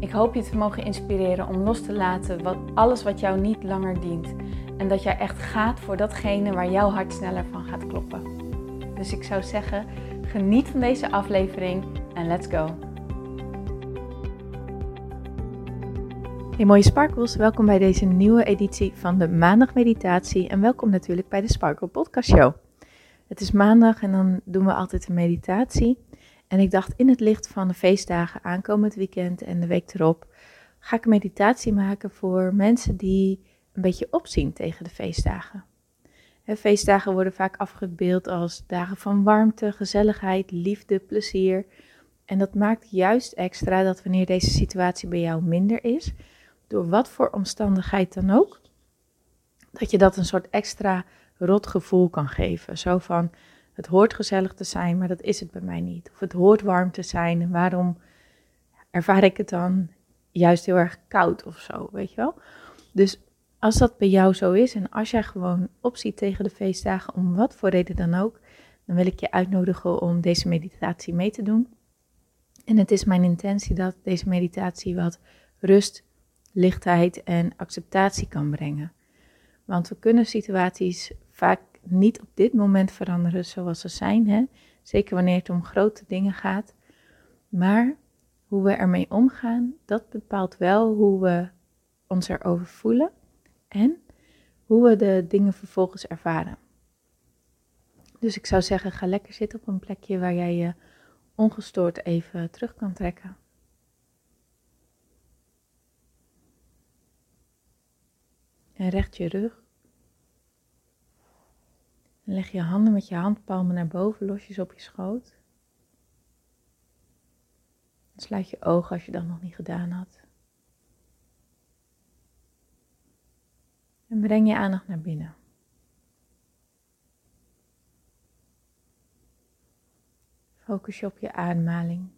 Ik hoop je te mogen inspireren om los te laten wat, alles wat jou niet langer dient. En dat jij echt gaat voor datgene waar jouw hart sneller van gaat kloppen. Dus ik zou zeggen, geniet van deze aflevering en let's go. Hey mooie sparkles, welkom bij deze nieuwe editie van de Maandag Meditatie en welkom natuurlijk bij de Sparkle Podcast Show. Het is maandag en dan doen we altijd een meditatie. En ik dacht, in het licht van de feestdagen aankomend weekend en de week erop, ga ik een meditatie maken voor mensen die een beetje opzien tegen de feestdagen. feestdagen worden vaak afgebeeld als dagen van warmte, gezelligheid, liefde, plezier. En dat maakt juist extra dat wanneer deze situatie bij jou minder is, door wat voor omstandigheid dan ook, dat je dat een soort extra rot gevoel kan geven. Zo van, het hoort gezellig te zijn, maar dat is het bij mij niet. Of het hoort warm te zijn en waarom ervaar ik het dan juist heel erg koud of zo, weet je wel? Dus als dat bij jou zo is en als jij gewoon opziet tegen de feestdagen, om wat voor reden dan ook, dan wil ik je uitnodigen om deze meditatie mee te doen. En het is mijn intentie dat deze meditatie wat rust, lichtheid en acceptatie kan brengen. Want we kunnen situaties vaak niet op dit moment veranderen zoals ze zijn. Hè? Zeker wanneer het om grote dingen gaat. Maar hoe we ermee omgaan, dat bepaalt wel hoe we ons erover voelen en hoe we de dingen vervolgens ervaren. Dus ik zou zeggen, ga lekker zitten op een plekje waar jij je ongestoord even terug kan trekken. En recht je rug. Leg je handen met je handpalmen naar boven, losjes op je schoot. Sluit je ogen als je dat nog niet gedaan had. En breng je aandacht naar binnen. Focus je op je ademhaling.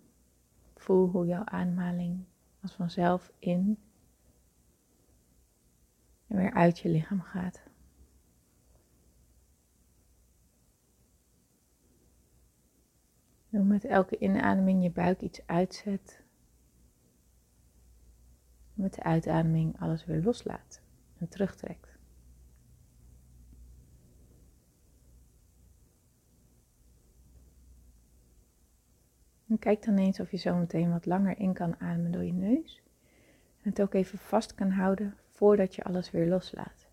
Voel hoe jouw ademhaling als vanzelf in en weer uit je lichaam gaat. Hoe met elke inademing je buik iets uitzet. Met de uitademing alles weer loslaat en terugtrekt. En kijk dan eens of je zo meteen wat langer in kan ademen door je neus. En het ook even vast kan houden voordat je alles weer loslaat.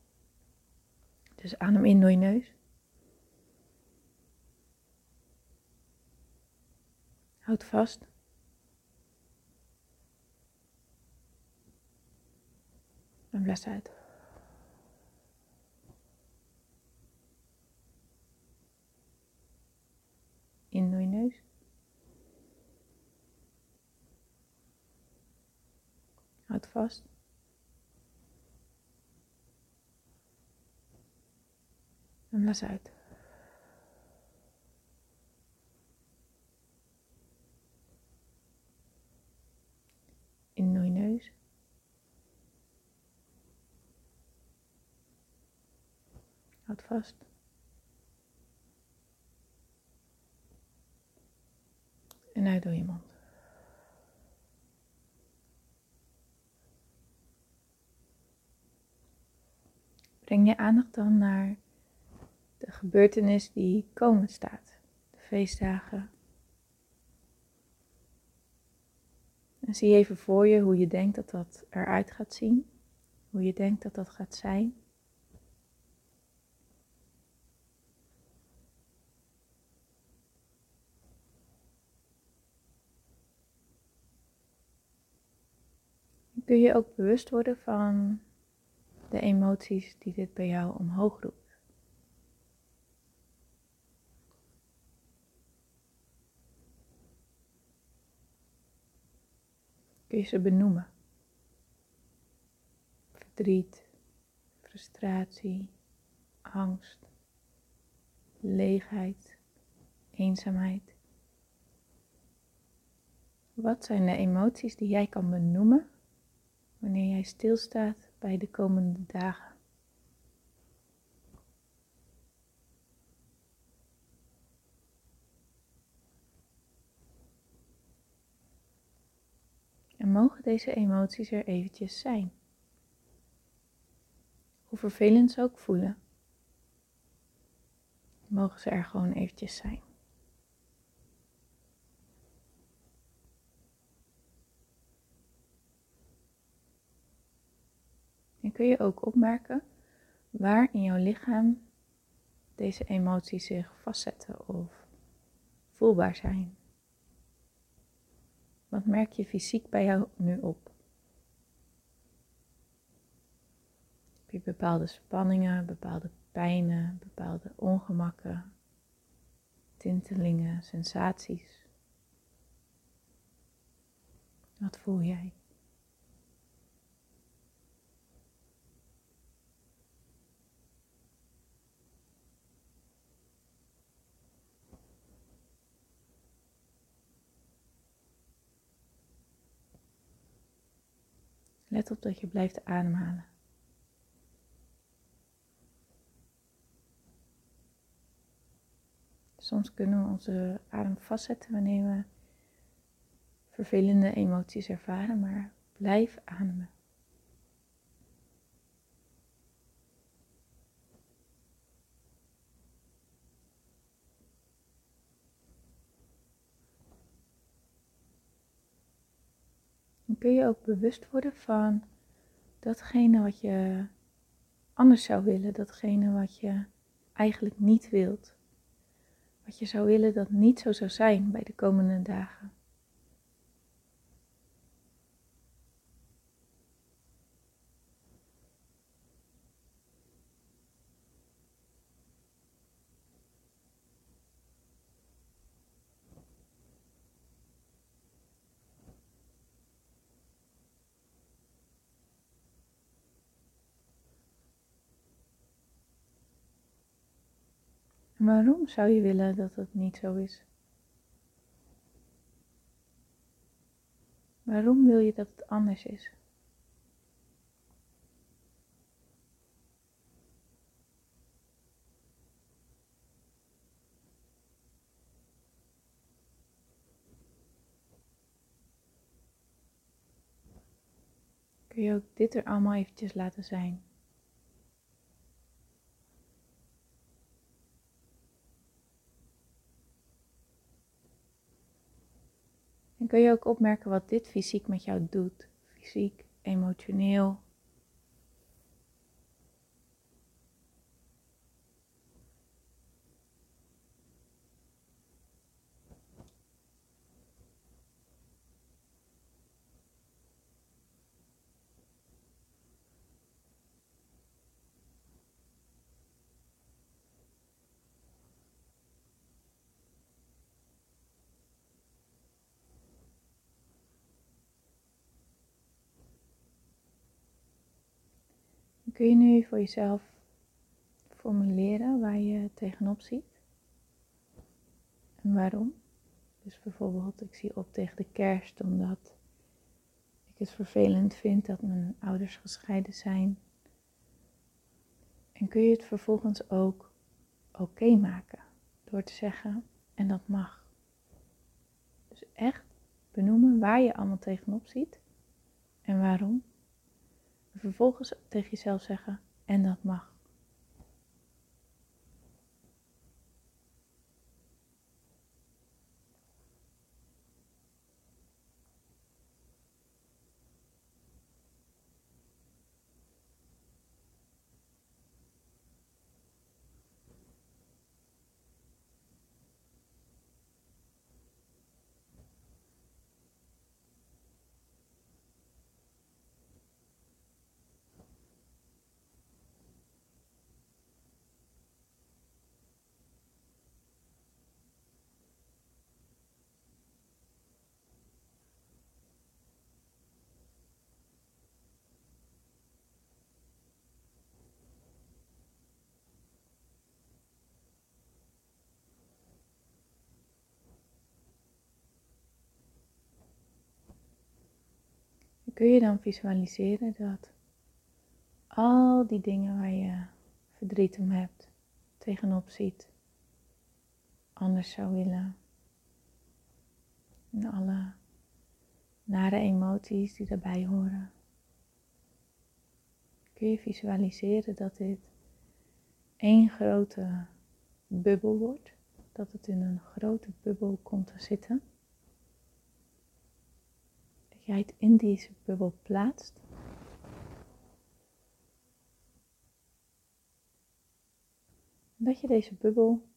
Dus adem in door je neus. Houd vast. En blaas uit. In door je neus. Houd vast. En blaas uit. In door je neus. Houd vast. En uit je mond. Breng je aandacht dan naar de gebeurtenis die komen staat, de feestdagen. En zie even voor je hoe je denkt dat dat eruit gaat zien, hoe je denkt dat dat gaat zijn. Kun je ook bewust worden van de emoties die dit bij jou omhoog roept. Kun je ze benoemen? verdriet, frustratie, angst, leegheid, eenzaamheid. Wat zijn de emoties die jij kan benoemen wanneer jij stilstaat bij de komende dagen? En mogen deze emoties er eventjes zijn. Hoe vervelend ze ook voelen, mogen ze er gewoon eventjes zijn. En kun je ook opmerken waar in jouw lichaam deze emoties zich vastzetten of voelbaar zijn. Wat merk je fysiek bij jou nu op? Heb je bepaalde spanningen, bepaalde pijnen, bepaalde ongemakken, tintelingen, sensaties? Wat voel jij? Let op dat je blijft ademhalen. Soms kunnen we onze adem vastzetten wanneer we vervelende emoties ervaren, maar blijf ademen. Kun je ook bewust worden van datgene wat je anders zou willen, datgene wat je eigenlijk niet wilt. Wat je zou willen dat niet zo zou zijn bij de komende dagen. Waarom zou je willen dat het niet zo is? Waarom wil je dat het anders is? Kun je ook dit er allemaal eventjes laten zijn? Kun je ook opmerken wat dit fysiek met jou doet. Fysiek, emotioneel. Kun je nu voor jezelf formuleren waar je tegenop ziet? En waarom? Dus bijvoorbeeld, ik zie op tegen de kerst omdat ik het vervelend vind dat mijn ouders gescheiden zijn. En kun je het vervolgens ook oké maken door te zeggen, en dat mag. Dus echt benoemen waar je allemaal tegenop ziet en waarom vervolgens tegen jezelf zeggen, en dat mag. Kun je dan visualiseren dat al die dingen waar je verdriet om hebt, tegenop ziet, anders zou willen. En alle nare emoties die daarbij horen. Kun je visualiseren dat dit één grote bubbel wordt, dat het in een grote bubbel komt te zitten. Jij het in deze bubbel plaatst. Dat je deze bubbel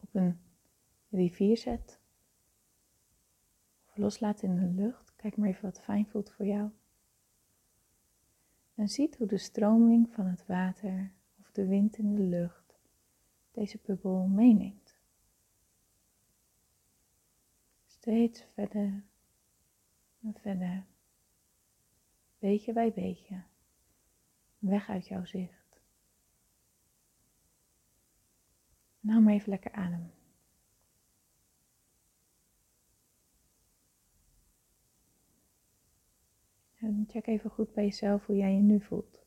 op een rivier zet of loslaat in de lucht. Kijk maar even wat fijn voelt voor jou. En ziet hoe de stroming van het water of de wind in de lucht deze bubbel meeneemt. Steeds verder en verder, beetje bij beetje, weg uit jouw zicht. Nou maar even lekker adem. En check even goed bij jezelf hoe jij je nu voelt.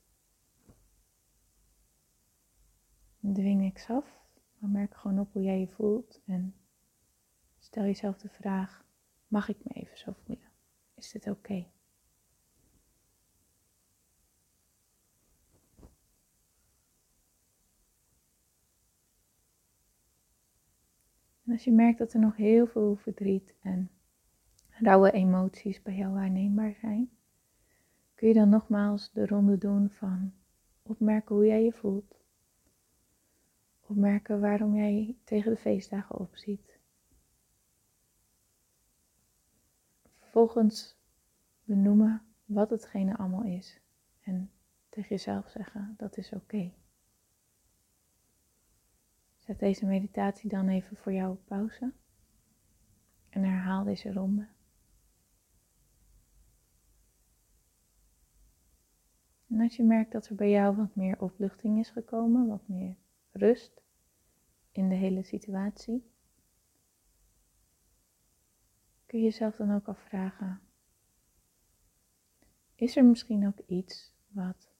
Dwing niks af, maar merk gewoon op hoe jij je voelt en stel jezelf de vraag: mag ik me even zo voelen? Is dit oké? En als je merkt dat er nog heel veel verdriet en rauwe emoties bij jou waarneembaar zijn, kun je dan nogmaals de ronde doen van opmerken hoe jij je voelt. Opmerken waarom jij tegen de feestdagen opziet. Vervolgens benoemen wat hetgene allemaal is. En tegen jezelf zeggen, dat is oké. Zet deze meditatie dan even voor jou op pauze. En herhaal deze ronde. En als je merkt dat er bij jou wat meer opluchting is gekomen, wat meer rust in de hele situatie, kun je jezelf dan ook afvragen: is er misschien ook iets wat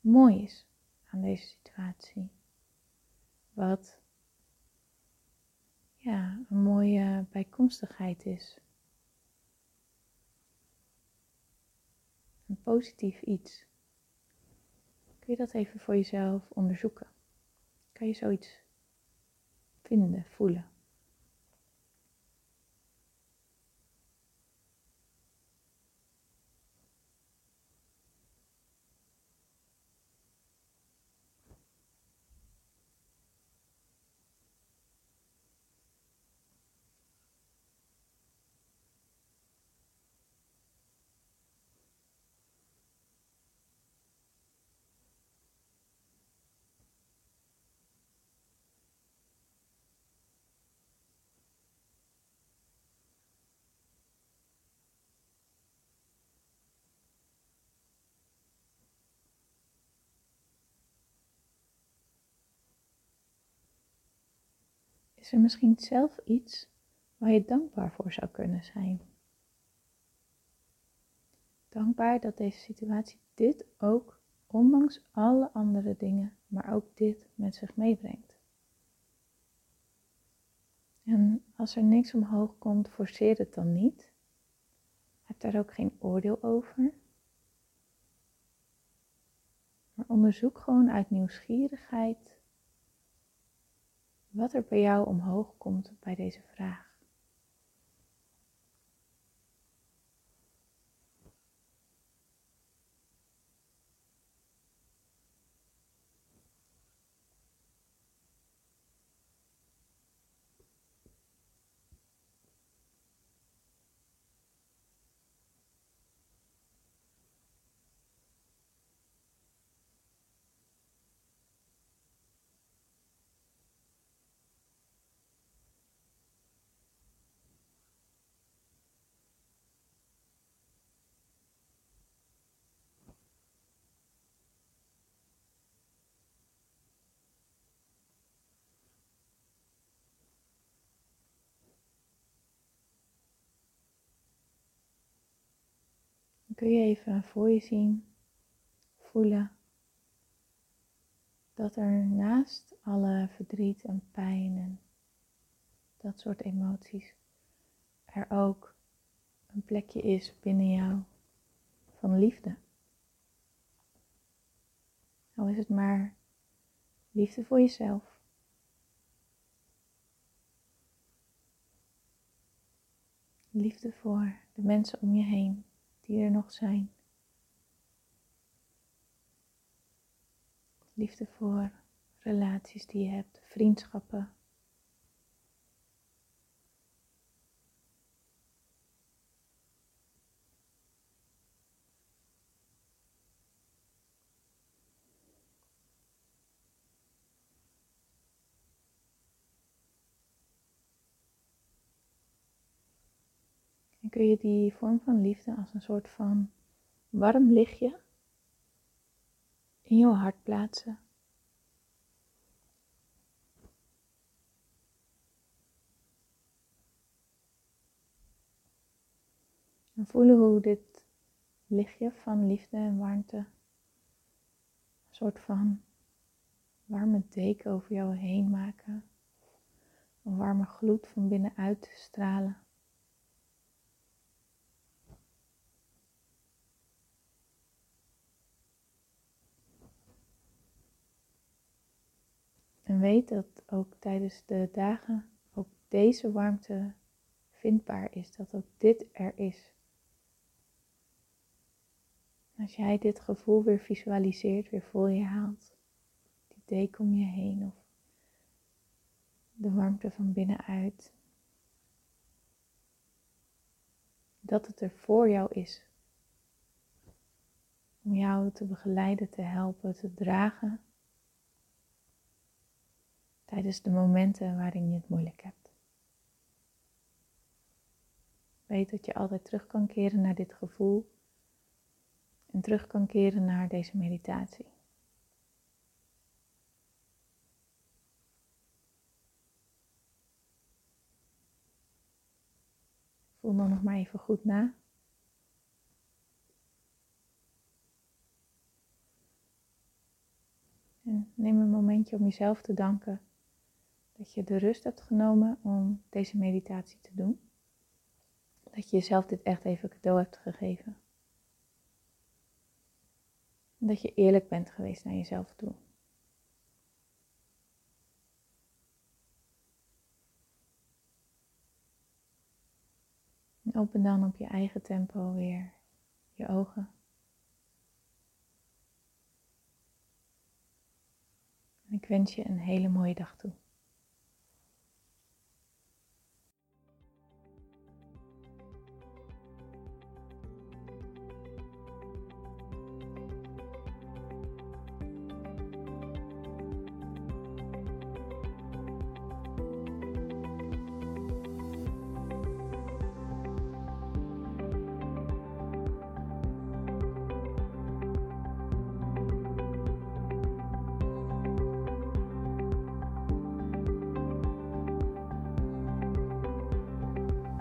mooi is aan deze situatie? Wat ja, een mooie bijkomstigheid is. Een positief iets. Kun je dat even voor jezelf onderzoeken? Kan je zoiets vinden, voelen? Is er misschien zelf iets waar je dankbaar voor zou kunnen zijn? Dankbaar dat deze situatie dit ook, ondanks alle andere dingen, maar ook dit met zich meebrengt. En als er niks omhoog komt, forceer het dan niet. Heb daar ook geen oordeel over. Maar onderzoek gewoon uit nieuwsgierigheid wat er bij jou omhoog komt bij deze vraag. Kun je even voor je zien, voelen dat er naast alle verdriet en pijn en dat soort emoties er ook een plekje is binnen jou van liefde. Al is het maar liefde voor jezelf. Liefde voor de mensen om je heen die er nog zijn. Liefde voor relaties die je hebt, vriendschappen. En kun je die vorm van liefde als een soort van warm lichtje in jouw hart plaatsen. En voelen hoe dit lichtje van liefde en warmte een soort van warme deken over jou heen maken. Een warme gloed van binnenuit stralen. En weet dat ook tijdens de dagen ook deze warmte vindbaar is, dat ook dit er is. Als jij dit gevoel weer visualiseert, weer voor je haalt, die deken om je heen of de warmte van binnenuit, dat het er voor jou is. Om jou te begeleiden, te helpen, te dragen tijdens de momenten waarin je het moeilijk hebt. Weet dat je altijd terug kan keren naar dit gevoel en terug kan keren naar deze meditatie. Voel dan nog maar even goed na. En neem een momentje om jezelf te danken dat je de rust hebt genomen om deze meditatie te doen. Dat je jezelf dit echt even cadeau hebt gegeven. En dat je eerlijk bent geweest naar jezelf toe. En open dan op je eigen tempo weer je ogen. En ik wens je een hele mooie dag toe.